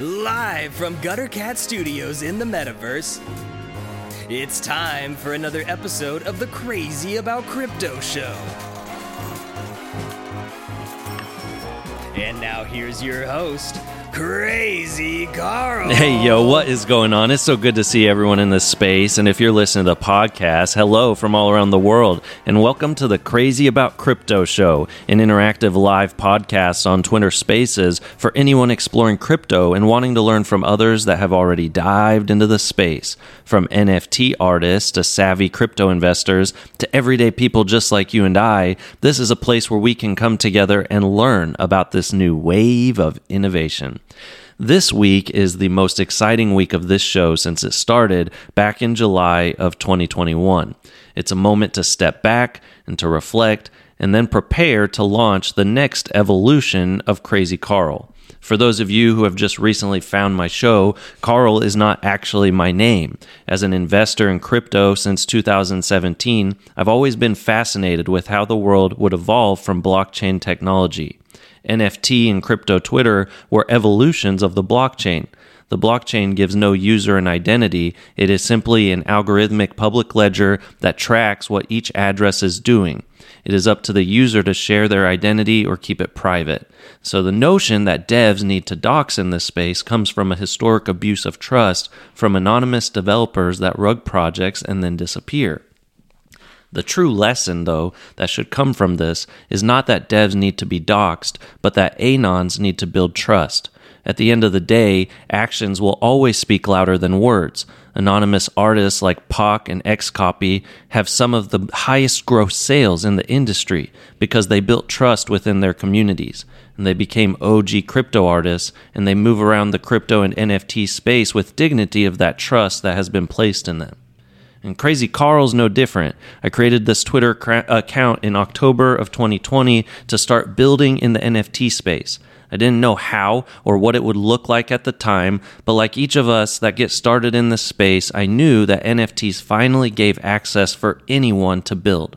Live from Gutter Cat Studios in the metaverse, it's time for another episode of the Crazy About Crypto Show. And now here's your host, Crazy Carl. Hey, yo, what is going on? It's so good to see everyone in this space. And if you're listening to the podcast, hello from all around the world. And welcome to the Crazy About Crypto Show, an interactive live podcast on Twitter Spaces for anyone exploring crypto and wanting to learn from others that have already dived into the space. From NFT artists to savvy crypto investors to everyday people just like you and I, this is a place where we can come together and learn about this new wave of innovation. This week is the most exciting week of this show since it started back in July of 2021. It's a moment to step back and to reflect and then prepare to launch the next evolution of Crazy Carl. For those of you who have just recently found my show, Carl is not actually my name. As an investor in crypto since 2017, I've always been fascinated with how the world would evolve from blockchain technology. NFT and crypto Twitter were evolutions of the blockchain. The blockchain gives no user an identity. It is simply an algorithmic public ledger that tracks what each address is doing. It is up to the user to share their identity or keep it private. So the notion that devs need to dox in this space comes from a historic abuse of trust from anonymous developers that rug projects and then disappear. The true lesson, though, that should come from this is not that devs need to be doxxed, but that anons need to build trust. At the end of the day, actions will always speak louder than words. Anonymous artists like Pak and Xcopy have some of the highest gross sales in the industry because they built trust within their communities. And they became OG crypto artists and they move around the crypto and NFT space with dignity of that trust that has been placed in them. And Crazy Carl's no different. I created this Twitter account in October of 2020 to start building in the NFT space. I didn't know how or what it would look like at the time, but like each of us that get started in this space, I knew that NFTs finally gave access for anyone to build.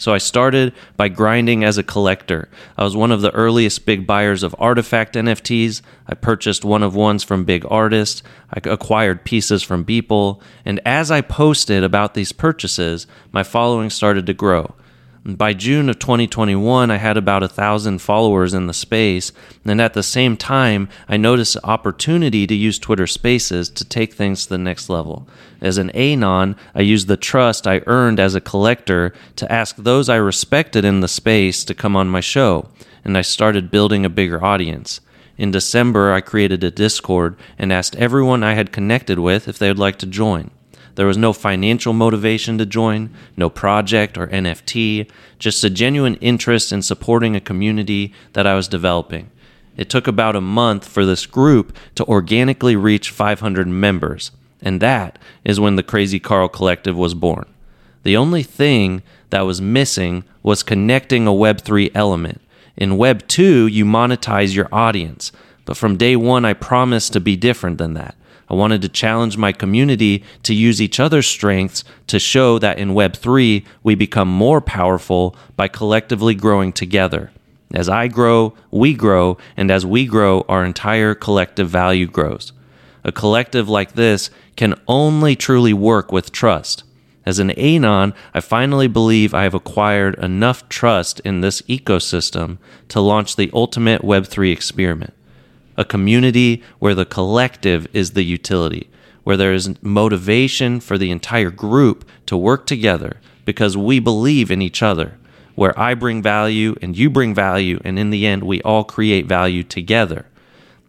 So I started by grinding as a collector. I was one of the earliest big buyers of artifact NFTs. I purchased one of ones from big artists. I acquired pieces from Beeple. And as I posted about these purchases, my following started to grow. By June of 2021, I had about a thousand followers in the space, and at the same time, I noticed an opportunity to use Twitter Spaces to take things to the next level. As an Anon, I used the trust I earned as a collector to ask those I respected in the space to come on my show, and I started building a bigger audience. In December, I created a Discord and asked everyone I had connected with if they would like to join. There was no financial motivation to join, no project or NFT, just a genuine interest in supporting a community that I was developing. It took about a month for this group to organically reach 500 members, and that is when the Crazy Carl Collective was born. The only thing that was missing was connecting a Web3 element. In Web 2, you monetize your audience, but from day one, I promised to be different than that. I wanted to challenge my community to use each other's strengths to show that in Web3, we become more powerful by collectively growing together. As I grow, we grow, and as we grow, our entire collective value grows. A collective like this can only truly work with trust. As an Anon, I finally believe I have acquired enough trust in this ecosystem to launch the ultimate Web3 experiment a community where the collective is the utility, where there is motivation for the entire group to work together because we believe in each other, where I bring value and you bring value, and in the end, we all create value together.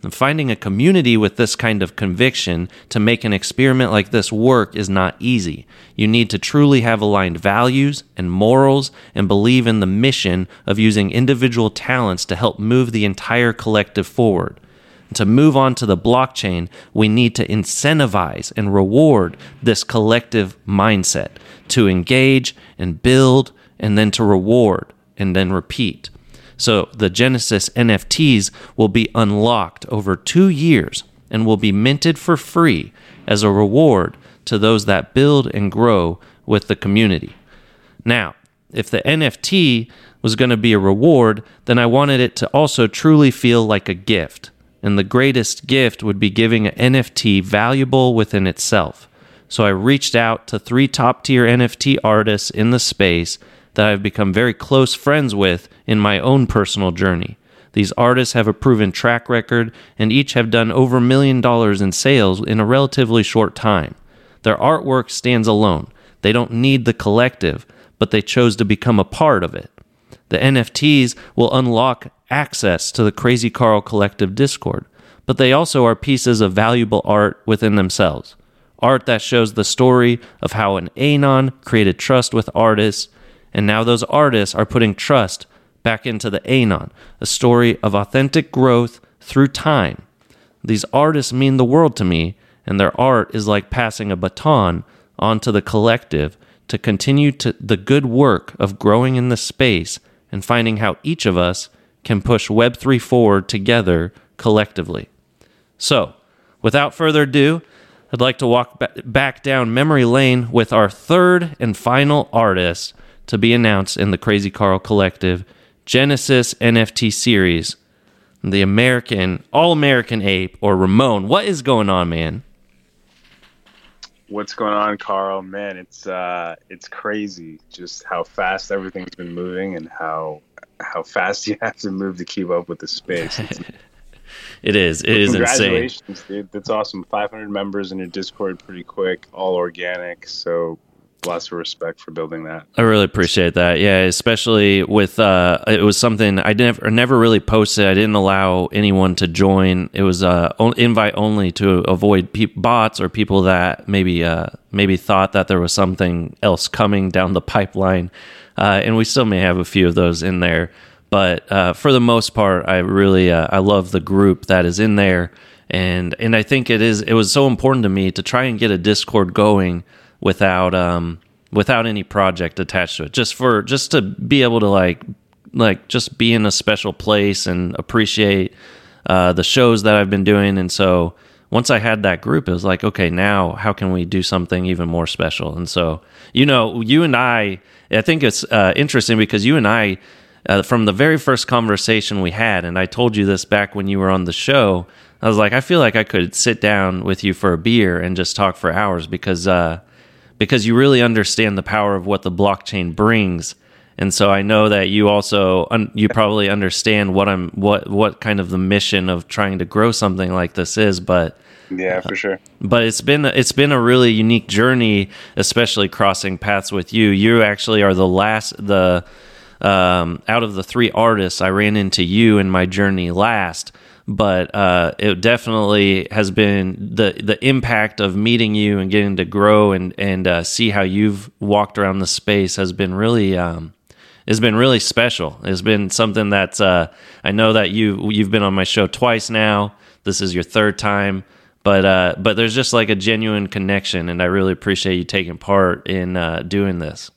And finding a community with this kind of conviction to make an experiment like this work is not easy. You need to truly have aligned values and morals and believe in the mission of using individual talents to help move the entire collective forward to move on to the blockchain, we need to incentivize and reward this collective mindset to engage and build and then to reward and then repeat. So the Genesis NFTs will be unlocked over two years and will be minted for free as a reward to those that build and grow with the community. Now, if the NFT was going to be a reward, then I wanted it to also truly feel like a gift and the greatest gift would be giving an NFT valuable within itself. So I reached out to three top tier NFT artists in the space that I've become very close friends with in my own personal journey. These artists have a proven track record and each have done over a million dollars in sales in a relatively short time. Their artwork stands alone. They don't need the collective, but they chose to become a part of it. The NFTs will unlock access to the Crazy Carl Collective Discord, but they also are pieces of valuable art within themselves. Art that shows the story of how an Anon created trust with artists, and now those artists are putting trust back into the Anon, a story of authentic growth through time. These artists mean the world to me, and their art is like passing a baton onto the collective to continue to the good work of growing in the space and finding how each of us can push Web3 forward together collectively. So, without further ado, I'd like to walk back down memory lane with our third and final artist to be announced in the Crazy Carl Collective Genesis NFT series, the American, All American Ape, or Ramon. What is going on, man? What's going on, Carl? Man, it's uh, it's crazy just how fast everything's been moving and how how fast you have to move to keep up with the space. it is. It is Congratulations, insane. dude. That's awesome. 500 members in your Discord pretty quick, all organic. So lots of respect for building that. I really appreciate that. Yeah, especially with uh, it was something I never never really posted. I didn't allow anyone to join. It was uh, invite only to avoid pe- bots or people that maybe uh, maybe thought that there was something else coming down the pipeline. Uh, and we still may have a few of those in there. But uh, for the most part, I really uh, I love the group that is in there, and and I think it is it was so important to me to try and get a Discord going without um without any project attached to it. Just for just to be able to like like just be in a special place and appreciate uh, the shows that I've been doing. And so once I had that group it was like okay now how can we do something even more special? And so you know you and I I think it's uh, interesting because you and I uh, from the very first conversation we had and I told you this back when you were on the show I was like I feel like I could sit down with you for a beer and just talk for hours because uh, because you really understand the power of what the blockchain brings. And so I know that you also un- you probably understand what I'm what what kind of the mission of trying to grow something like this is, but yeah, for sure. But it's been it's been a really unique journey, especially crossing paths with you. You actually are the last the um, out of the three artists I ran into you in my journey last but uh, it definitely has been the the impact of meeting you and getting to grow and and uh, see how you've walked around the space has been really um, has been really special. It's been something that uh, I know that you you've been on my show twice now. This is your third time, but uh, but there's just like a genuine connection, and I really appreciate you taking part in uh, doing this.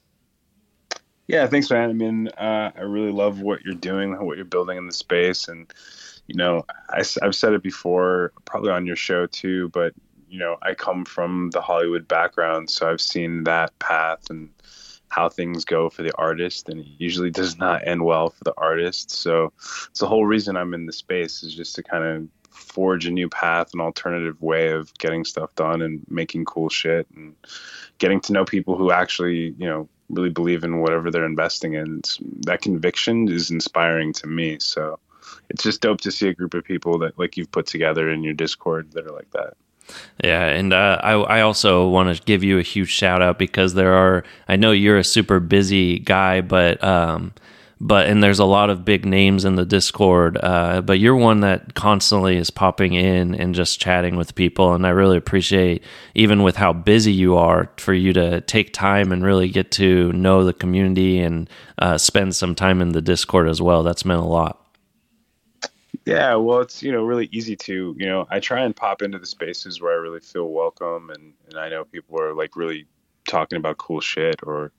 Yeah, thanks, man. I mean, I really love what you're doing, what you're building in the space, and you know, I, I've said it before, probably on your show too, but you know, I come from the Hollywood background, so I've seen that path and how things go for the artist, and it usually does not end well for the artist. So it's the whole reason I'm in the space is just to kind of forge a new path, an alternative way of getting stuff done and making cool shit and getting to know people who actually, you know, really believe in whatever they're investing in. That conviction is inspiring to me. So it's just dope to see a group of people that like you've put together in your Discord that are like that. Yeah, and uh, I I also want to give you a huge shout out because there are I know you're a super busy guy, but um, but and there's a lot of big names in the Discord, uh, but you're one that constantly is popping in and just chatting with people, and I really appreciate even with how busy you are for you to take time and really get to know the community and uh, spend some time in the Discord as well. That's meant a lot. Yeah, well, it's you know really easy to you know I try and pop into the spaces where I really feel welcome, and and I know people are like really talking about cool shit, or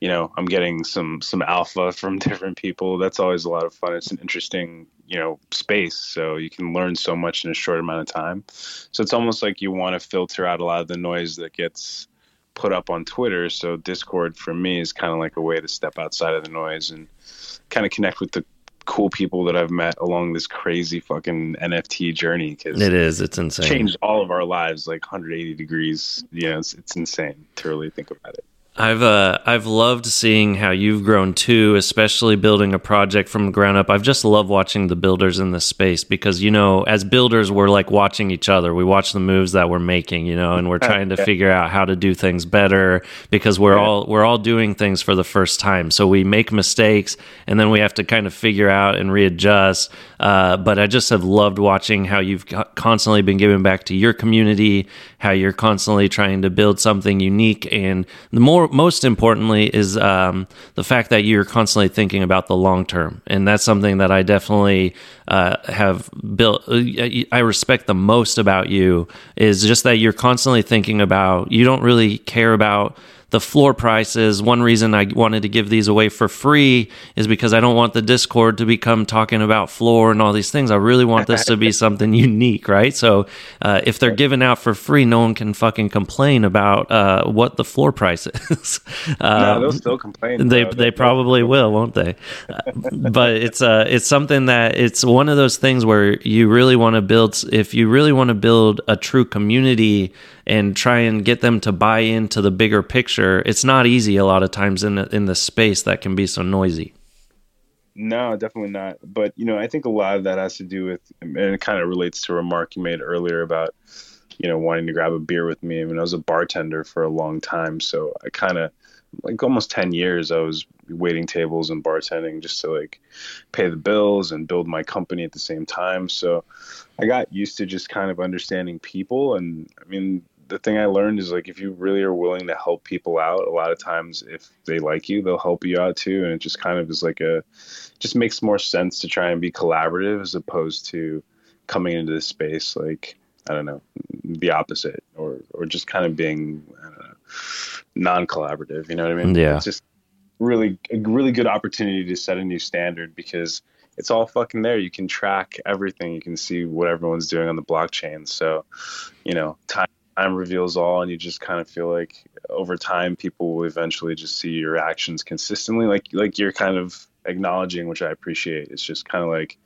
you know I'm getting some some alpha from different people. That's always a lot of fun. It's an interesting you know space, so you can learn so much in a short amount of time. So it's almost like you want to filter out a lot of the noise that gets put up on Twitter. So Discord for me is kind of like a way to step outside of the noise and kind of connect with the cool people that I've met along this crazy fucking NFT journey. Cause it is. It's insane. Changed all of our lives like 180 degrees. You know, it's, it's insane to really think about it. I've uh, I've loved seeing how you've grown too, especially building a project from the ground up. I've just loved watching the builders in this space because you know, as builders, we're like watching each other. We watch the moves that we're making, you know, and we're trying to yeah. figure out how to do things better because we're yeah. all we're all doing things for the first time. So we make mistakes and then we have to kind of figure out and readjust. Uh, but I just have loved watching how you've constantly been giving back to your community, how you're constantly trying to build something unique, and the more most importantly is um, the fact that you're constantly thinking about the long term, and that's something that I definitely uh, have built. Uh, I respect the most about you is just that you're constantly thinking about. You don't really care about the floor prices. One reason I wanted to give these away for free is because I don't want the Discord to become talking about floor and all these things. I really want this to be something unique, right? So uh, if they're given out for free, no one can fucking complain about uh, what the floor price is. um, no, they'll still complain. They they probably will, won't they? Uh, but it's uh it's something that it's one of those things where you really want to build. If you really want to build a true community and try and get them to buy into the bigger picture. It's not easy a lot of times in the, in the space that can be so noisy. No, definitely not. But you know, I think a lot of that has to do with, and it kind of relates to a remark you made earlier about, you know, wanting to grab a beer with me. I mean, I was a bartender for a long time, so I kind of, like almost ten years, I was waiting tables and bartending just to like pay the bills and build my company at the same time. So I got used to just kind of understanding people, and I mean, the thing I learned is like if you really are willing to help people out, a lot of times if they like you, they'll help you out too. And it just kind of is like a just makes more sense to try and be collaborative as opposed to coming into this space like I don't know, the opposite or or just kind of being know, non-collaborative. You know what I mean? Yeah. It's just really a really good opportunity to set a new standard because it's all fucking there. You can track everything. You can see what everyone's doing on the blockchain. So, you know, time time reveals all and you just kind of feel like over time people will eventually just see your actions consistently like like you're kind of acknowledging which i appreciate. It's just kind of like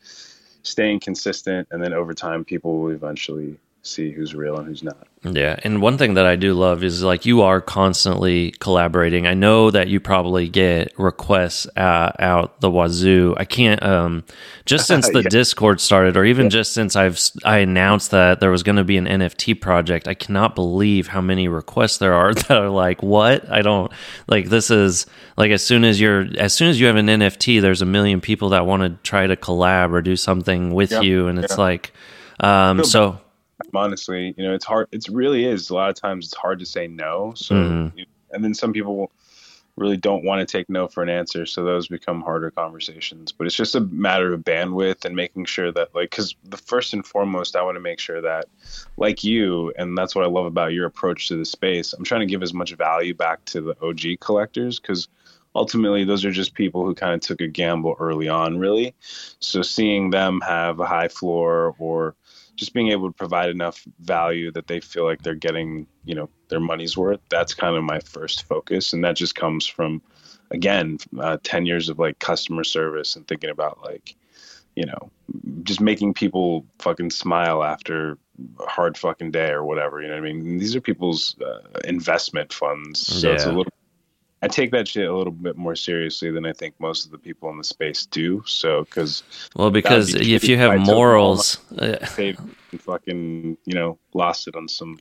staying consistent and then over time people will eventually see who's real and who's not. Yeah, and one thing that I do love is like you are constantly collaborating. I know that you probably get requests uh, out the wazoo. I can't um just since the yeah. Discord started, or even yeah. just since I've I announced that there was going to be an NFT project. I cannot believe how many requests there are that are like, what? I don't like this is like as soon as you're as soon as you have an NFT, there's a million people that want to try to collab or do something with you, and it's like. Um, so honestly you know it's hard it's really is a lot of times it's hard to say no so mm-hmm. and then some people really don't want to take no for an answer so those become harder conversations but it's just a matter of bandwidth and making sure that like because the first and foremost i want to make sure that like you and that's what i love about your approach to the space i'm trying to give as much value back to the og collectors because ultimately those are just people who kind of took a gamble early on really so seeing them have a high floor or just being able to provide enough value that they feel like they're getting, you know, their money's worth. That's kind of my first focus, and that just comes from, again, uh, ten years of like customer service and thinking about like, you know, just making people fucking smile after a hard fucking day or whatever. You know what I mean? these are people's uh, investment funds, so yeah. it's a little I take that shit a little bit more seriously than I think most of the people in the space do. So, because well, because be if you have morals, uh, they fucking you know lost it on some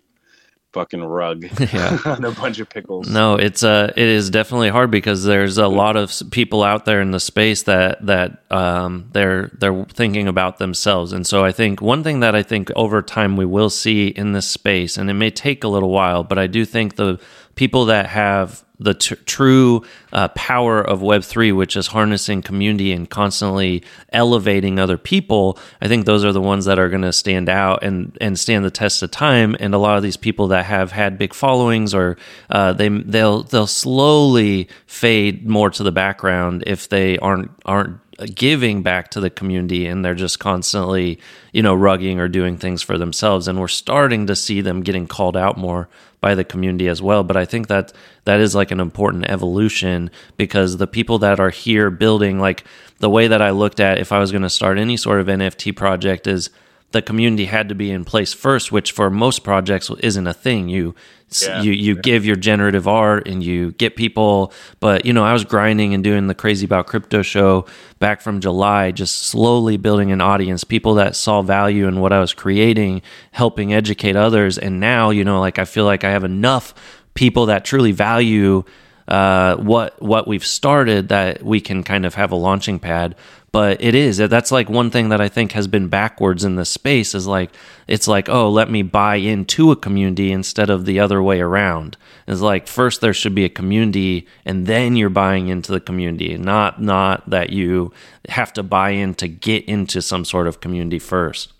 fucking rug yeah. and a bunch of pickles. No, it's uh it is definitely hard because there's a lot of people out there in the space that that um they're they're thinking about themselves. And so I think one thing that I think over time we will see in this space and it may take a little while, but I do think the people that have the true uh, power of Web3, which is harnessing community and constantly elevating other people, I think those are the ones that are going to stand out and, and stand the test of time. And a lot of these people that have had big followings or uh, they they'll they'll slowly fade more to the background if they aren't aren't giving back to the community and they're just constantly, you know, rugging or doing things for themselves. And we're starting to see them getting called out more by the community as well. But I think that that is like an important evolution because the people that are here building, like the way that I looked at if I was going to start any sort of NFT project is the community had to be in place first, which for most projects isn't a thing. You yeah, you you yeah. give your generative art and you get people, but you know I was grinding and doing the crazy about crypto show back from July, just slowly building an audience, people that saw value in what I was creating, helping educate others, and now you know like I feel like I have enough people that truly value uh, what what we've started that we can kind of have a launching pad but it is that's like one thing that i think has been backwards in the space is like it's like oh let me buy into a community instead of the other way around it's like first there should be a community and then you're buying into the community not not that you have to buy in to get into some sort of community first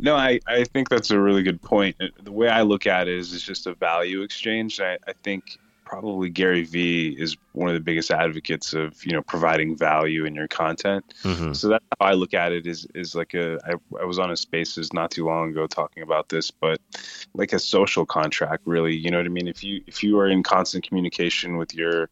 no, I, I think that's a really good point. The way I look at it is it's just a value exchange. I, I think probably Gary Vee is one of the biggest advocates of you know providing value in your content. Mm-hmm. So that's how I look at it. Is is like a I, I was on a Spaces not too long ago talking about this, but like a social contract, really. You know what I mean? If you if you are in constant communication with your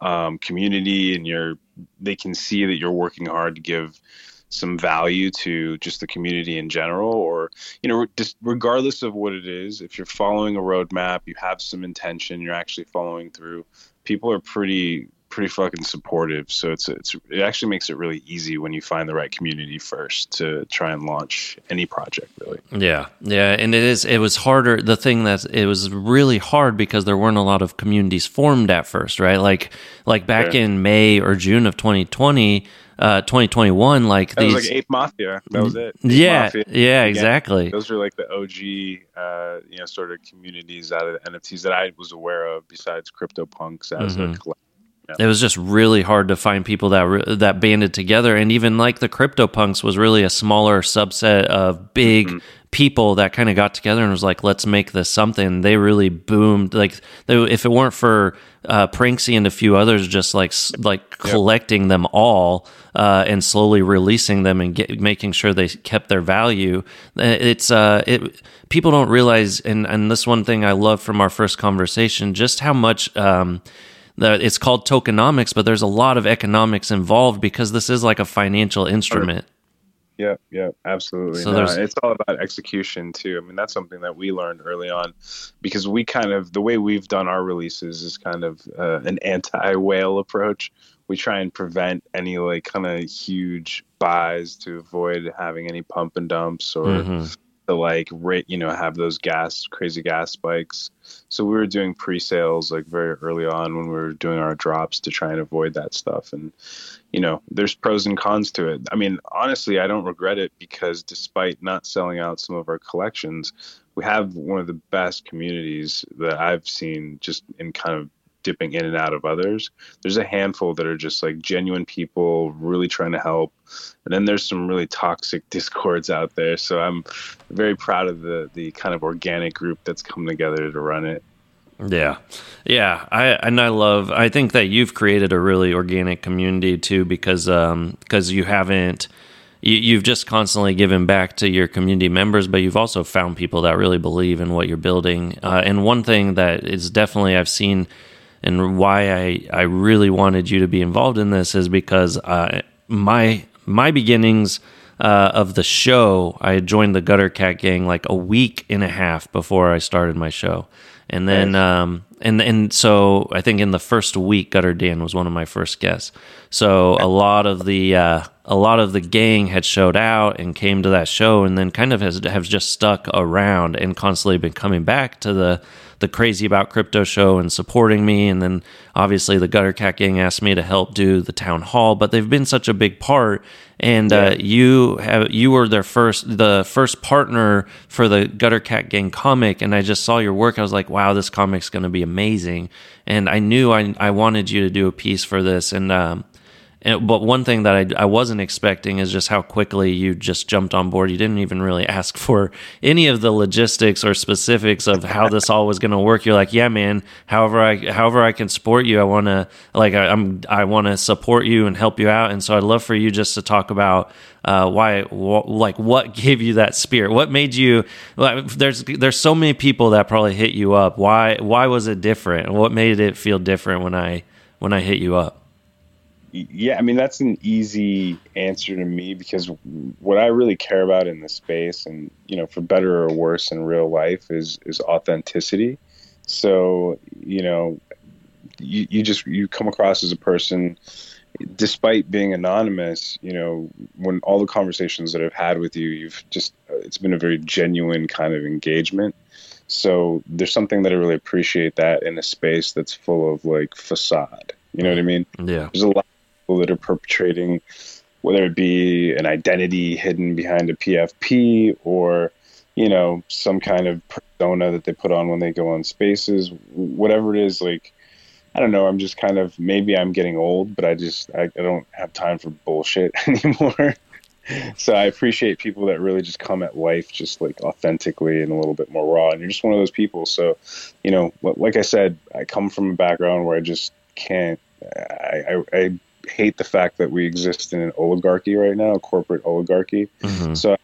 um, community and you're they can see that you're working hard to give some value to just the community in general or you know just regardless of what it is if you're following a roadmap you have some intention you're actually following through people are pretty pretty fucking supportive. So it's it's it actually makes it really easy when you find the right community first to try and launch any project really. Yeah. Yeah. And it is it was harder the thing that it was really hard because there weren't a lot of communities formed at first right? Like like back yeah. in may or june of 2020 uh, 2021, like that these was like Ape Mafia. That was it. Ape yeah, Mafia. yeah, exactly. Those are like the OG, uh, you know, sort of communities out of the NFTs that I was aware of. Besides CryptoPunks as mm-hmm. a. Yeah. It was just really hard to find people that re- that banded together, and even like the CryptoPunks was really a smaller subset of big mm-hmm people that kind of got together and was like, let's make this something. They really boomed. Like, they, if it weren't for uh, Pranksy and a few others just like like collecting yep. them all uh, and slowly releasing them and get, making sure they kept their value, uh, it's uh, it. People don't realize, and and this one thing I love from our first conversation, just how much. Um, that it's called tokenomics, but there's a lot of economics involved because this is like a financial instrument. Yeah, yeah, absolutely. So no, it's all about execution too. I mean, that's something that we learned early on because we kind of the way we've done our releases is kind of uh, an anti-whale approach. We try and prevent any like kind of huge buys to avoid having any pump and dumps or mm-hmm to like rate, you know, have those gas crazy gas spikes. So we were doing pre-sales like very early on when we were doing our drops to try and avoid that stuff. And you know, there's pros and cons to it. I mean, honestly, I don't regret it because despite not selling out some of our collections, we have one of the best communities that I've seen just in kind of dipping in and out of others. There's a handful that are just like genuine people really trying to help. And then there's some really toxic discords out there. So I'm very proud of the the kind of organic group that's come together to run it. Yeah. Yeah, I and I love I think that you've created a really organic community too because um because you haven't you, have just constantly given back to your community members, but you've also found people that really believe in what you're building. Uh, and one thing that is definitely I've seen and why I, I really wanted you to be involved in this is because uh, my my beginnings uh, of the show, I joined the Gutter Cat Gang like a week and a half before I started my show, and then um, and and so I think in the first week, Gutter Dan was one of my first guests. So a lot of the uh, a lot of the gang had showed out and came to that show, and then kind of has have just stuck around and constantly been coming back to the the crazy about crypto show and supporting me. And then obviously the gutter cat gang asked me to help do the town hall but they've been such a big part. And uh, yeah. uh, you have you were their first the first partner for the gutter cat gang comic. And i just saw your work. I was like wow this comic's going to be amazing. And i knew I, I wanted you to do a piece for this. And um, and, but one thing that I, I wasn't expecting is just how quickly you just jumped on board. You didn't even really ask for any of the logistics or specifics of how this all was going to work. You're like, yeah, man. However, I however I can support you, I want to like I, I'm I want to support you and help you out. And so I'd love for you just to talk about uh, why wh- like what gave you that spirit what made you like, there's there's so many people that probably hit you up why why was it different what made it feel different when i when i hit you up yeah i mean that's an easy answer to me because what i really care about in the space and you know for better or worse in real life is is authenticity so you know you, you just you come across as a person despite being anonymous, you know, when all the conversations that I've had with you, you've just, it's been a very genuine kind of engagement. So there's something that I really appreciate that in a space that's full of like facade. You know what I mean? Yeah. There's a lot people that are perpetrating, whether it be an identity hidden behind a PFP or, you know, some kind of persona that they put on when they go on spaces, whatever it is, like, I don't know. I'm just kind of maybe I'm getting old, but I just I, I don't have time for bullshit anymore. so I appreciate people that really just come at life just like authentically and a little bit more raw. And you're just one of those people. So, you know, like I said, I come from a background where I just can't. I, I, I hate the fact that we exist in an oligarchy right now, a corporate oligarchy. Mm-hmm. So, I'm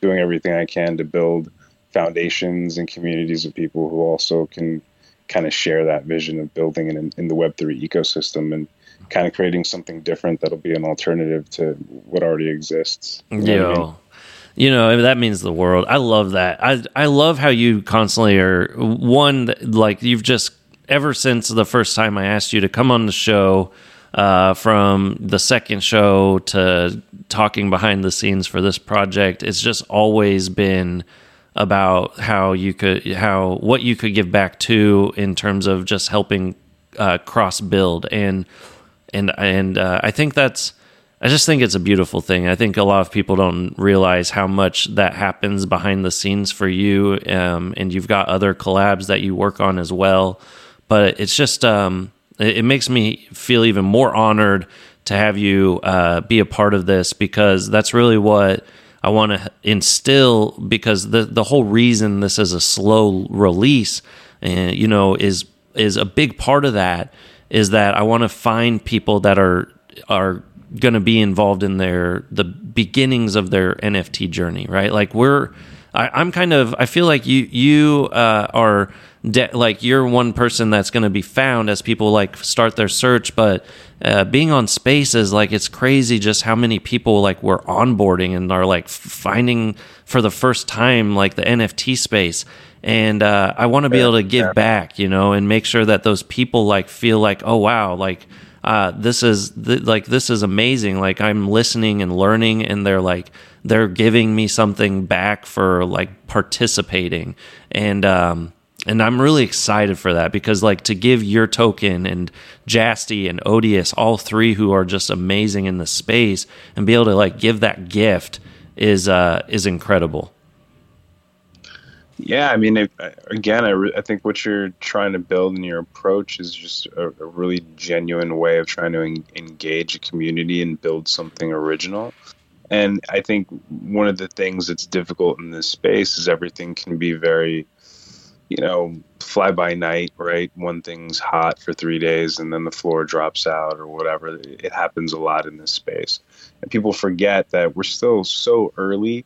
doing everything I can to build foundations and communities of people who also can kind of share that vision of building in, in the Web3 ecosystem and kind of creating something different that'll be an alternative to what already exists. You know, I mean? you know that means the world. I love that. I I love how you constantly are one like you've just ever since the first time I asked you to come on the show. Uh, from the second show to talking behind the scenes for this project, it's just always been about how you could how what you could give back to in terms of just helping uh, cross build and and and uh, I think that's I just think it's a beautiful thing. I think a lot of people don't realize how much that happens behind the scenes for you, um, and you've got other collabs that you work on as well. But it's just um, it, it, makes me feel even more honored to have you uh, be a part of this because that's really what I want to instill because the the whole reason this is a slow release, and uh, you know, is is a big part of that is that I want to find people that are are going to be involved in their the beginnings of their NFT journey, right? Like we're I, am kind of I feel like you you uh, are de- like you're one person that's going to be found as people like start their search but uh, being on spaces like it's crazy just how many people like we're onboarding and are like finding for the first time like the nft space. And uh, i want to be able to give back you know and make sure that those people like feel like oh wow like uh, this is th- like this is amazing like i'm listening and learning and they're like they're giving me something back for like participating and um and I'm really excited for that because like to give your token and Jasty and Odious, all three who are just amazing in the space, and be able to like give that gift is uh is incredible. Yeah, I mean, again, I, re- I think what you're trying to build in your approach is just a, a really genuine way of trying to en- engage a community and build something original. And I think one of the things that's difficult in this space is everything can be very you know, fly by night, right? One thing's hot for three days and then the floor drops out or whatever. It happens a lot in this space. And people forget that we're still so early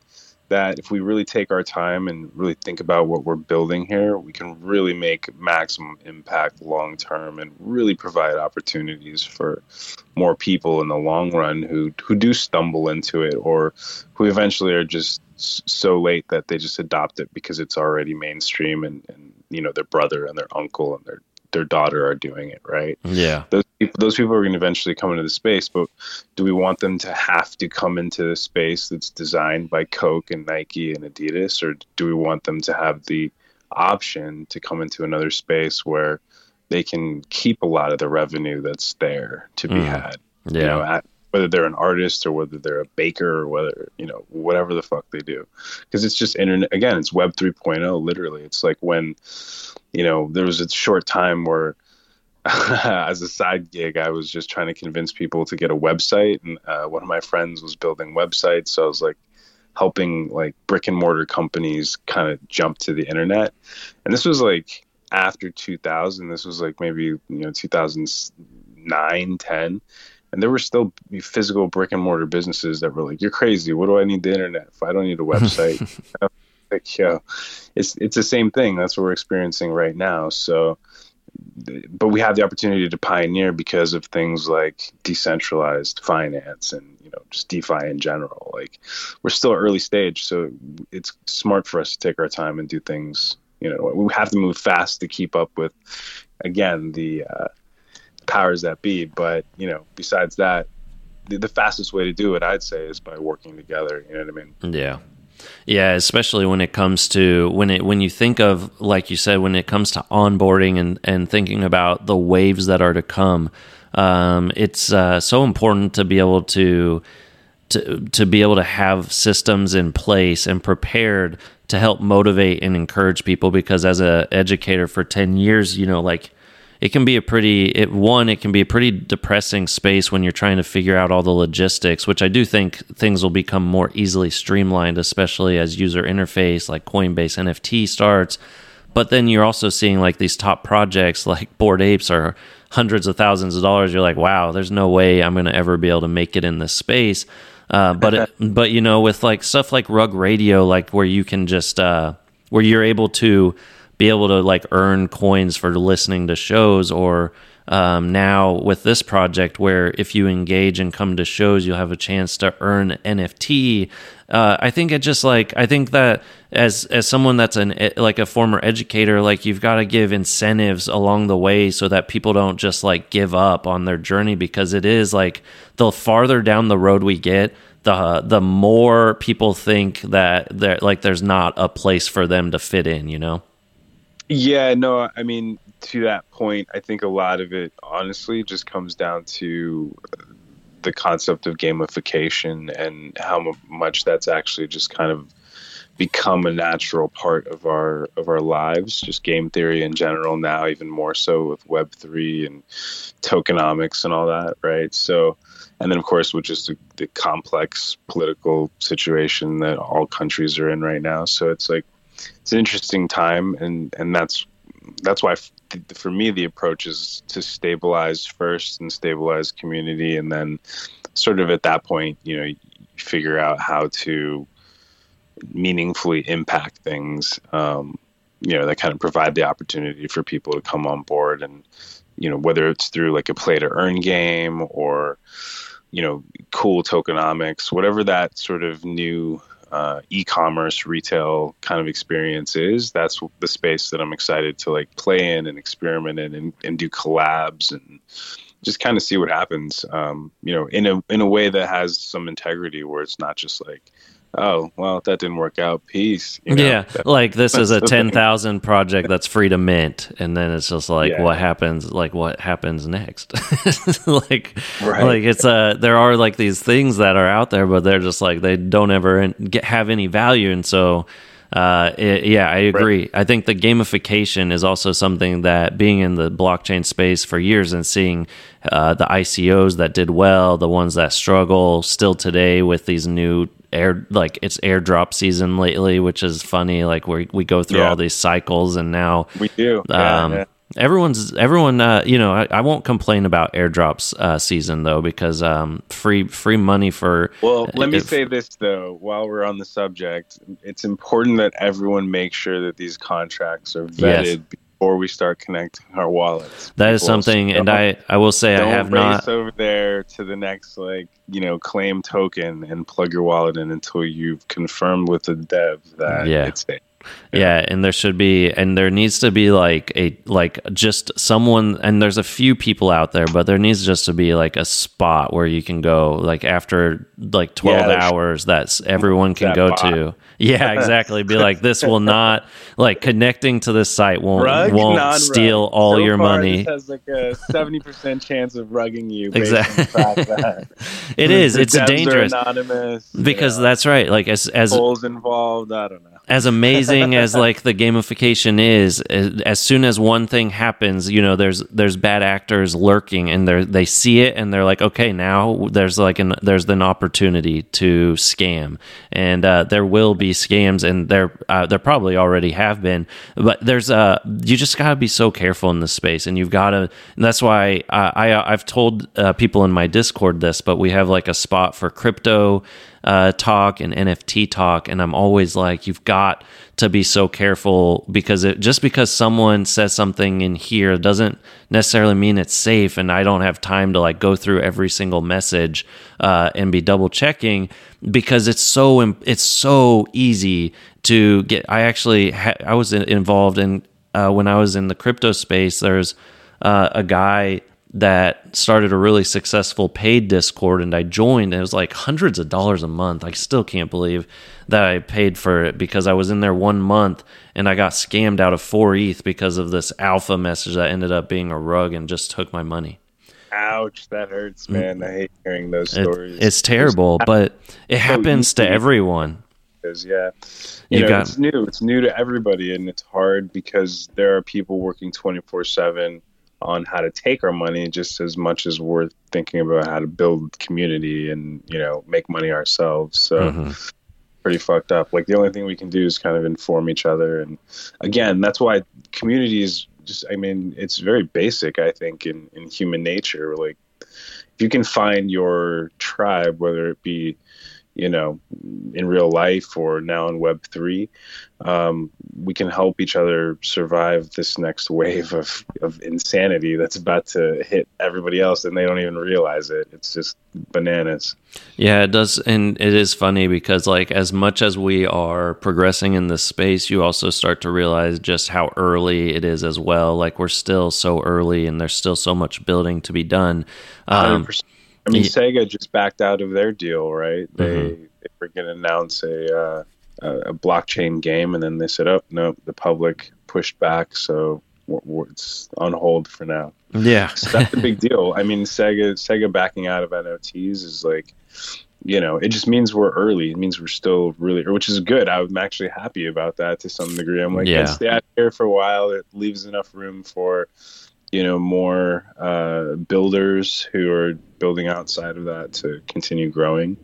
that if we really take our time and really think about what we're building here, we can really make maximum impact long term and really provide opportunities for more people in the long run who who do stumble into it or who eventually are just so late that they just adopt it because it's already mainstream and, and you know their brother and their uncle and their their daughter are doing it right yeah those people, those people are going to eventually come into the space but do we want them to have to come into the space that's designed by coke and nike and adidas or do we want them to have the option to come into another space where they can keep a lot of the revenue that's there to be mm. had yeah. you know at, whether they're an artist or whether they're a baker or whether you know whatever the fuck they do because it's just internet again it's web 3.0 literally it's like when you know there was a short time where as a side gig, I was just trying to convince people to get a website, and uh, one of my friends was building websites, so I was like helping like brick and mortar companies kind of jump to the internet. And this was like after 2000. This was like maybe you know 2009, 10 and there were still physical brick and mortar businesses that were like, "You're crazy. What do I need the internet if I don't need a website?" like, it's it's the same thing. That's what we're experiencing right now. So, but we have the opportunity to pioneer because of things like decentralized finance and you know just DeFi in general. Like, we're still early stage, so it's smart for us to take our time and do things. You know, we have to move fast to keep up with, again, the uh, powers that be. But you know, besides that, the, the fastest way to do it, I'd say, is by working together. You know what I mean? Yeah. Yeah, especially when it comes to when it when you think of like you said when it comes to onboarding and and thinking about the waves that are to come, um, it's uh, so important to be able to to to be able to have systems in place and prepared to help motivate and encourage people because as a educator for 10 years you know like it can be a pretty it one it can be a pretty depressing space when you're trying to figure out all the logistics which i do think things will become more easily streamlined especially as user interface like coinbase nft starts. But then you're also seeing like these top projects like bored apes are hundreds of thousands of dollars. You're like wow there's no way i'm going to ever be able to make it in this space. Uh, but it, but you know with like stuff like rug radio like where you can just uh, where you're able to be able to like earn coins for listening to shows or um, now with this project where if you engage and come to shows you'll have a chance to earn nft uh, i think it just like i think that as as someone that's an like a former educator like you've got to give incentives along the way so that people don't just like give up on their journey because it is like the farther down the road we get the the more people think that there like there's not a place for them to fit in you know yeah, no, I mean, to that point, I think a lot of it honestly just comes down to the concept of gamification and how much that's actually just kind of become a natural part of our of our lives just game theory in general now even more so with web3 and tokenomics and all that right? So and then of course with just the, the complex political situation that all countries are in right now. So it's like it's an interesting time, and and that's that's why for me the approach is to stabilize first and stabilize community, and then sort of at that point, you know, you figure out how to meaningfully impact things. Um, you know, that kind of provide the opportunity for people to come on board, and you know, whether it's through like a play to earn game or you know, cool tokenomics, whatever that sort of new uh, e-commerce retail kind of experience is that's the space that i'm excited to like play in and experiment in and, and do collabs and just kind of see what happens um, you know in a in a way that has some integrity where it's not just like oh well that didn't work out peace you know? yeah like this is a 10,000 project that's free to mint and then it's just like yeah. what happens like what happens next like right. like it's a there are like these things that are out there but they're just like they don't ever get, have any value and so uh, it, yeah, I agree. Right. I think the gamification is also something that being in the blockchain space for years and seeing uh, the ICOs that did well, the ones that struggle still today with these new air like it's airdrop season lately, which is funny. Like we we go through yeah. all these cycles, and now we do. Um, yeah, Everyone's everyone. Uh, you know, I, I, won't complain about airdrops uh, season though because um, free free money for. Well, let me say this though. While we're on the subject, it's important that everyone make sure that these contracts are vetted. Yes before we start connecting our wallets. That is something, and I I will say I have not over there to the next like you know claim token and plug your wallet in until you've confirmed with the dev that yeah. it's safe. Yeah, and there should be, and there needs to be like a like just someone, and there's a few people out there, but there needs just to be like a spot where you can go like after like twelve yeah, hours that everyone can that go bot. to. Yeah, exactly. Be like, this will not like connecting to this site won't Rug, won't steal all so your money. has like a seventy percent chance of rugging you. Exactly. it is. It's dangerous. Anonymous because that's right. Like as as polls involved. I don't know as amazing as like the gamification is, as soon as one thing happens, you know, there's there's bad actors lurking, and they they see it, and they're like, okay, now there's like an there's an opportunity to scam, and uh, there will be scams, and there uh, there probably already have been, but there's uh you just gotta be so careful in this space, and you've gotta. And that's why I, I I've told uh, people in my Discord this, but we have like a spot for crypto uh, talk and NFT talk, and I'm always like, you've got to be so careful because it just because someone says something in here doesn't necessarily mean it's safe, and I don't have time to like go through every single message uh, and be double checking because it's so it's so easy to get. I actually ha- I was involved in uh, when I was in the crypto space. There's uh, a guy that started a really successful paid Discord and I joined. And it was like hundreds of dollars a month. I still can't believe that I paid for it because I was in there one month and I got scammed out of four ETH because of this alpha message that ended up being a rug and just took my money. Ouch, that hurts, mm. man. I hate hearing those stories. It, it's terrible, but it happens to everyone. Because yeah, you, you know, got, it's new. It's new to everybody, and it's hard because there are people working twenty four seven on how to take our money just as much as we're thinking about how to build community and you know make money ourselves. So mm-hmm. pretty fucked up. Like the only thing we can do is kind of inform each other. And again that's why communities just i mean it's very basic i think in in human nature. Like if you can find your tribe whether it be you know, in real life or now in Web three, um, we can help each other survive this next wave of, of insanity that's about to hit everybody else, and they don't even realize it. It's just bananas. Yeah, it does, and it is funny because like as much as we are progressing in this space, you also start to realize just how early it is as well. Like we're still so early, and there's still so much building to be done. Um, 100%. I mean, yeah. Sega just backed out of their deal, right? They, mm-hmm. they were going to announce a, uh, a blockchain game, and then they said, "Oh no, the public pushed back, so it's on hold for now." Yeah, so that's the big deal. I mean, Sega Sega backing out of NFTs is like, you know, it just means we're early. It means we're still really, which is good. I'm actually happy about that to some degree. I'm like, yeah, stay out here for a while. It leaves enough room for you know more uh, builders who are building outside of that to continue growing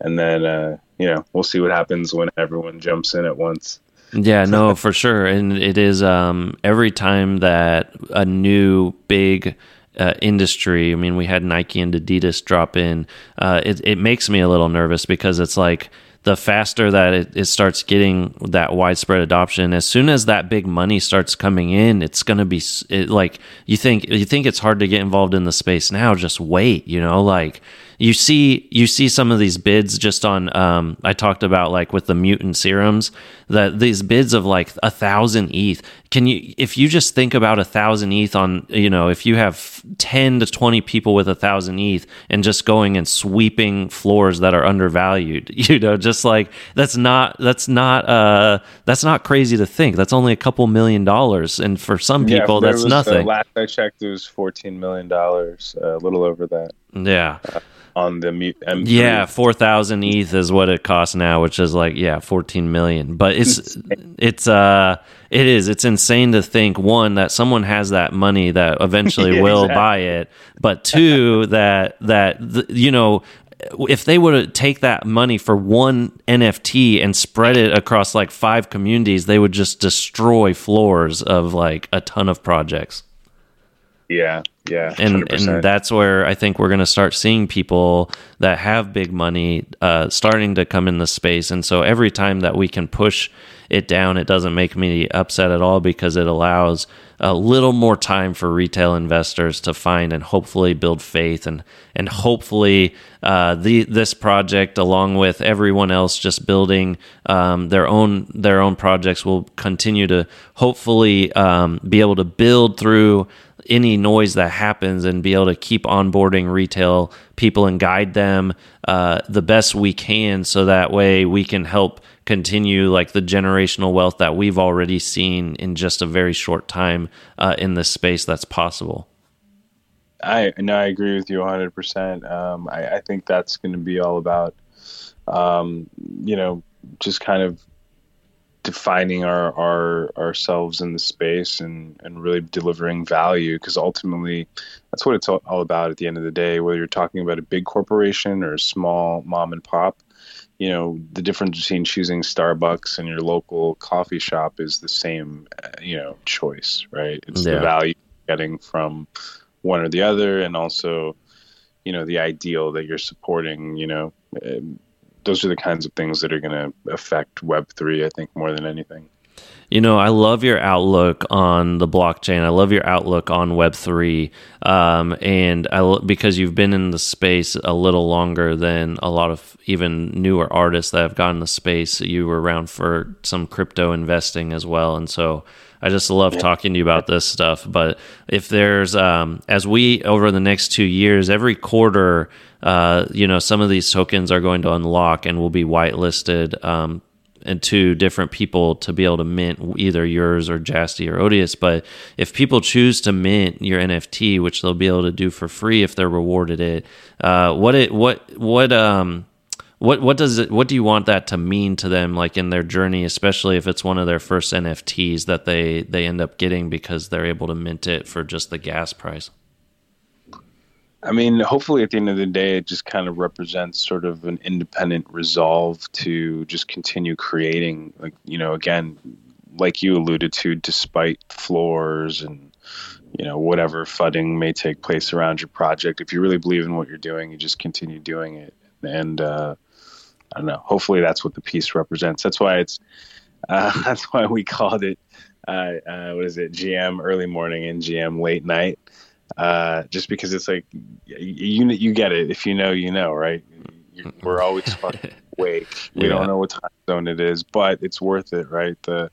and then uh, you know we'll see what happens when everyone jumps in at once yeah no for sure and it is um, every time that a new big uh, industry. I mean, we had Nike and Adidas drop in. Uh, it, it makes me a little nervous because it's like the faster that it, it starts getting that widespread adoption. As soon as that big money starts coming in it's going to be it, like you think you think it's hard to get involved in the space now just wait you know like you see you see some of these bids just on um, I talked about like with the mutant serums that these bids of like a thousand ETH. Can you if you just think about a thousand ETH on you know if you have ten to twenty people with a thousand ETH and just going and sweeping floors that are undervalued, you know, just like that's not that's not uh that's not crazy to think. That's only a couple million dollars, and for some people yeah, that's was, nothing. Uh, last I checked, it was fourteen million dollars, uh, a little over that. Yeah. Uh, on the M3. Yeah, four thousand ETH is what it costs now, which is like yeah, fourteen million. But it's it's uh it is it's insane to think one that someone has that money that eventually yeah, will exactly. buy it, but two that that the, you know if they would take that money for one NFT and spread it across like five communities, they would just destroy floors of like a ton of projects. Yeah, yeah, and and that's where I think we're going to start seeing people that have big money uh, starting to come in the space, and so every time that we can push it down, it doesn't make me upset at all because it allows a little more time for retail investors to find and hopefully build faith and and hopefully uh, the this project along with everyone else just building um, their own their own projects will continue to hopefully um, be able to build through any noise that happens and be able to keep onboarding retail people and guide them uh, the best we can so that way we can help continue like the generational wealth that we've already seen in just a very short time uh, in this space that's possible. I no, I agree with you 100. Um, percent I, I think that's going to be all about, um, you know, just kind of defining our, our ourselves in the space and and really delivering value because ultimately that's what it's all, about at the end of the day whether you're talking about a big corporation or a small mom and pop you know the difference between choosing starbucks and your local coffee shop is the same uh, you know choice right it's yeah. the value getting from one or the other and also you know the ideal that you're supporting you know um, those are the kinds of things that are going to affect web3 i think more than anything you know, I love your outlook on the blockchain. I love your outlook on Web three, um, and I because you've been in the space a little longer than a lot of even newer artists that have gotten the space. You were around for some crypto investing as well, and so I just love talking to you about this stuff. But if there's, um, as we over the next two years, every quarter, uh, you know, some of these tokens are going to unlock and will be whitelisted um, and to different people to be able to mint either yours or Jasty or Odious. But if people choose to mint your NFT, which they'll be able to do for free if they're rewarded it, uh, what it what what um what what does it what do you want that to mean to them like in their journey, especially if it's one of their first NFTs that they they end up getting because they're able to mint it for just the gas price? I mean, hopefully at the end of the day, it just kind of represents sort of an independent resolve to just continue creating, like, you know, again, like you alluded to, despite floors and, you know, whatever fudding may take place around your project. If you really believe in what you're doing, you just continue doing it. And, uh, I don't know, hopefully that's what the piece represents. That's why it's, uh, that's why we called it, uh, uh, what is it, GM early morning and GM late night uh, just because it's like you you get it. If you know you know right? You, we're always fucking awake. We yeah. don't know what time zone it is but it's worth it right? The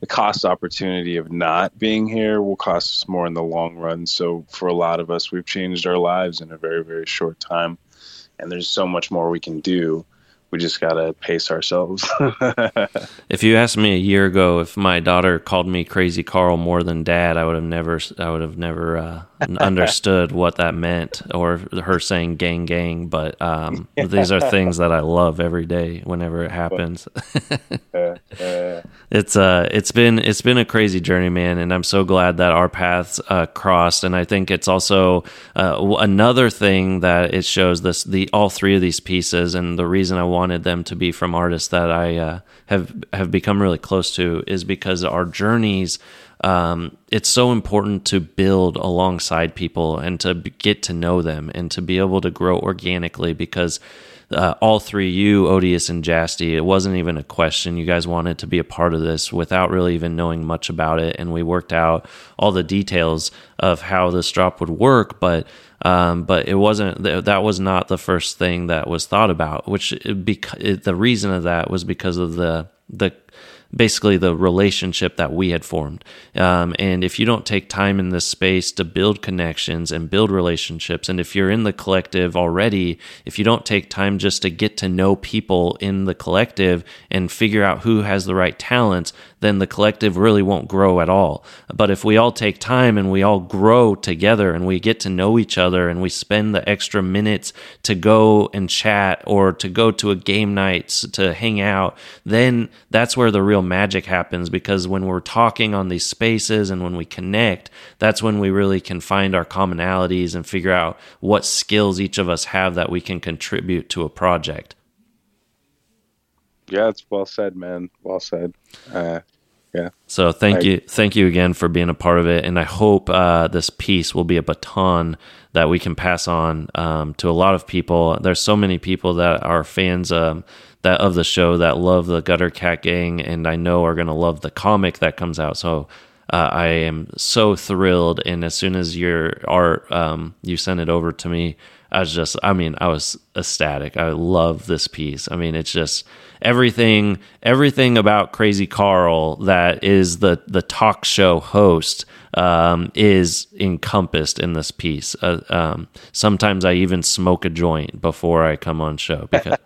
the cost opportunity of not being here will cost us more in the long run. So for a lot of us we've changed our lives in a very very short time and there's so much more we can do. We just gotta pace ourselves. if you asked me a year ago if my daughter called me crazy Carl more than dad, I would have never, I would have never uh, understood what that meant, or her saying "gang gang." But um, these are things that I love every day whenever it happens. it's uh, it's been it's been a crazy journey, man, and I'm so glad that our paths uh, crossed. And I think it's also uh, another thing that it shows this the all three of these pieces, and the reason I wanted them to be from artists that I uh, have have become really close to is because our journeys. Um, it's so important to build alongside people and to get to know them and to be able to grow organically because uh, all three you odious and jasty it wasn't even a question you guys wanted to be a part of this without really even knowing much about it and we worked out all the details of how this drop would work but um, but it wasn't that was not the first thing that was thought about. Which the reason of that was because of the the basically the relationship that we had formed. Um, and if you don't take time in this space to build connections and build relationships, and if you're in the collective already, if you don't take time just to get to know people in the collective and figure out who has the right talents, then the collective really won't grow at all. But if we all take time and we all grow together and we get to know each other and we spend the extra minutes to go and chat or to go to a game night to hang out, then that's where the real magic happens because when we're talking on these spaces and when we connect, that's when we really can find our commonalities and figure out what skills each of us have that we can contribute to a project. Yeah, it's well said, man. Well said. Uh, yeah. So thank I, you, thank you again for being a part of it, and I hope uh, this piece will be a baton that we can pass on um, to a lot of people. There's so many people that are fans um, that of the show that love the Gutter Cat Gang, and I know are going to love the comic that comes out. So uh, I am so thrilled, and as soon as your art um, you sent it over to me, I was just, I mean, I was ecstatic. I love this piece. I mean, it's just everything, everything about Crazy Carl that is the the talk show host um, is encompassed in this piece. Uh, um, sometimes I even smoke a joint before I come on show because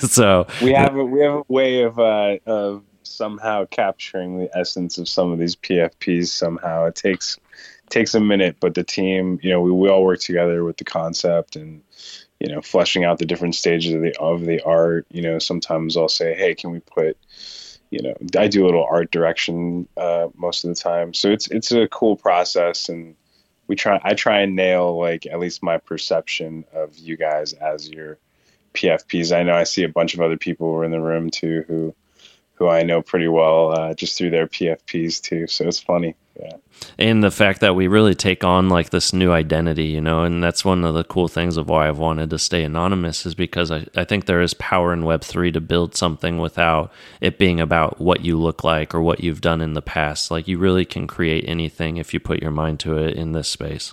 so we have a, we have a way of uh, of somehow capturing the essence of some of these PFPs. Somehow it takes takes a minute, but the team, you know, we, we all work together with the concept and you know, fleshing out the different stages of the of the art. You know, sometimes I'll say, hey, can we put you know, I do a little art direction uh, most of the time. So it's it's a cool process, and we try. I try and nail like at least my perception of you guys as your PFPs. I know I see a bunch of other people who are in the room too who who I know pretty well uh, just through their PFPs too. So it's funny. Yeah. And the fact that we really take on like this new identity, you know, and that's one of the cool things of why I've wanted to stay anonymous is because I, I think there is power in Web3 to build something without it being about what you look like or what you've done in the past. Like you really can create anything if you put your mind to it in this space.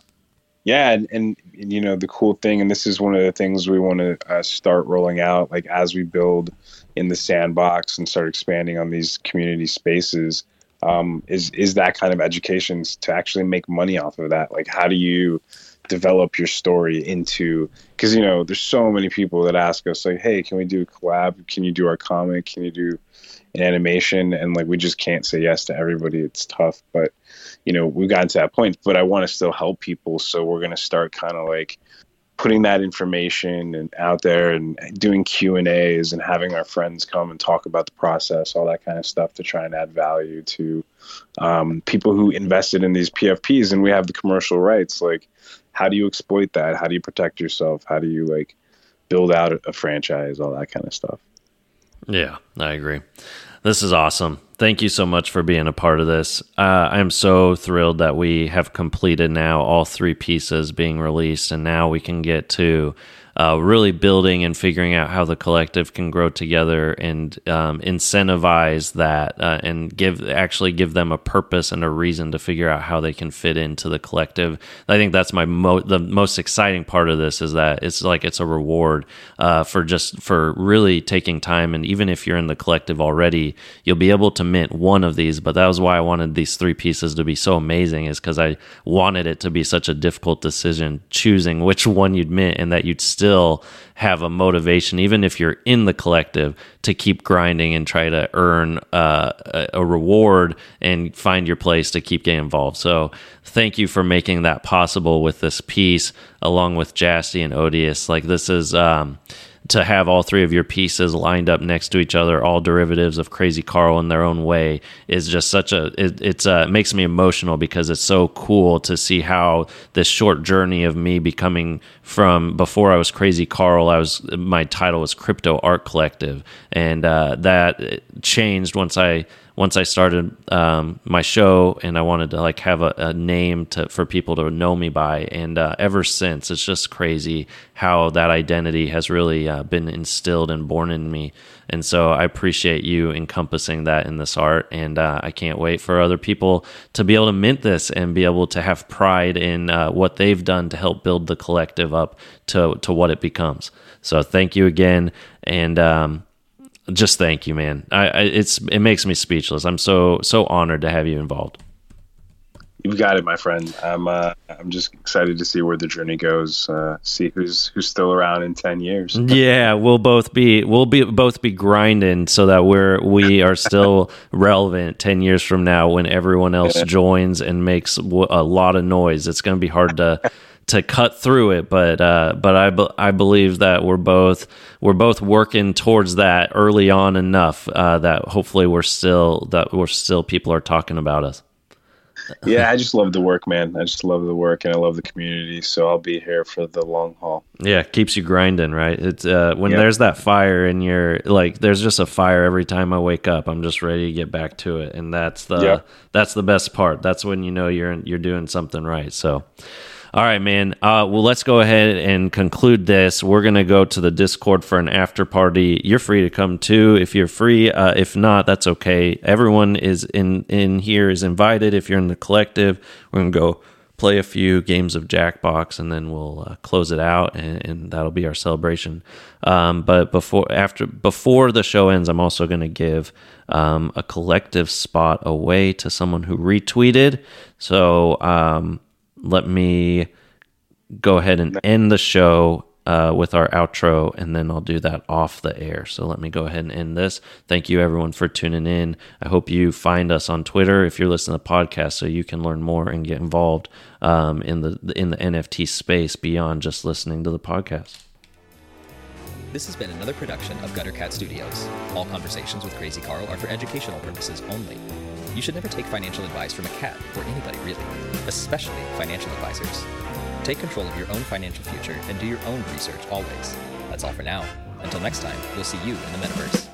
Yeah, and, and, you know the cool thing, and this is one of the things we want to uh, start rolling out, like as we build in the sandbox and start expanding on these community spaces, um, is is that kind of education to actually make money off of that. Like, how do you develop your story into? Because you know, there's so many people that ask us, like, "Hey, can we do a collab? Can you do our comic? Can you do an animation?" And like, we just can't say yes to everybody. It's tough, but you know, we've gotten to that point, but I want to still help people. So we're going to start kind of like putting that information and out there and doing Q and A's and having our friends come and talk about the process, all that kind of stuff to try and add value to um, people who invested in these PFPs. And we have the commercial rights. Like, how do you exploit that? How do you protect yourself? How do you like build out a franchise? All that kind of stuff. Yeah, I agree. This is awesome. Thank you so much for being a part of this. Uh, I am so thrilled that we have completed now all three pieces being released, and now we can get to uh, really building and figuring out how the collective can grow together and um, incentivize that uh, and give actually give them a purpose and a reason to figure out how they can fit into the collective. I think that's my mo- the most exciting part of this is that it's like it's a reward uh, for just for really taking time and even if you're in the collective already, you'll be able to mint one of these. But that was why I wanted these three pieces to be so amazing is because I wanted it to be such a difficult decision choosing which one you'd mint and that you'd still still have a motivation, even if you're in the collective, to keep grinding and try to earn uh, a, reward and find your place to keep getting involved. So, thank you for making that possible with this piece, along with Jasty and Odious. Like, this is. Um, to have all three of your pieces lined up next to each other, all derivatives of Crazy Carl in their own way, is just such a. It, it's uh, makes me emotional because it's so cool to see how this short journey of me becoming from before I was Crazy Carl, I was my title was Crypto Art Collective, and uh, that changed once I once I started um, my show and I wanted to like have a, a, name to for people to know me by, and uh, ever since it's just crazy how that identity has really uh, been instilled and born in me. And so I appreciate you encompassing that in this art, and uh, I can't wait for other people to be able to mint this and be able to have pride in uh, what they've done to help build the collective up to to what it becomes. So thank you again, and. Um, just thank you, man. I, I, it's it makes me speechless. I'm so so honored to have you involved. You've got it, my friend. I'm uh, I'm just excited to see where the journey goes. Uh, see who's who's still around in ten years. yeah, we'll both be we'll be both be grinding so that we're we are still relevant ten years from now when everyone else joins and makes a lot of noise. It's going to be hard to to cut through it, but uh, but I be- I believe that we're both we're both working towards that early on enough uh, that hopefully we're still that we're still people are talking about us. yeah, I just love the work, man. I just love the work and I love the community. So I'll be here for the long haul. Yeah, keeps you grinding, right? It's uh, when yep. there's that fire in you're like, there's just a fire every time I wake up. I'm just ready to get back to it, and that's the yep. that's the best part. That's when you know you're you're doing something right. So. All right, man. Uh, well, let's go ahead and conclude this. We're going to go to the Discord for an after party. You're free to come too if you're free. Uh, if not, that's okay. Everyone is in in here is invited. If you're in the collective, we're going to go play a few games of Jackbox and then we'll uh, close it out and, and, that'll be our celebration. Um, but before after before the show ends, I'm also going to give um, a collective spot away to someone who retweeted. So. Um, let me go ahead and end the show uh, with our outro, and then I'll do that off the air. So let me go ahead and end this. Thank you, everyone, for tuning in. I hope you find us on Twitter if you're listening to the podcast, so you can learn more and get involved um, in the in the NFT space beyond just listening to the podcast. This has been another production of Gutter Cat Studios. All conversations with Crazy Carl are for educational purposes only. You should never take financial advice from a cat, or anybody really, especially financial advisors. Take control of your own financial future and do your own research always. That's all for now. Until next time, we'll see you in the metaverse.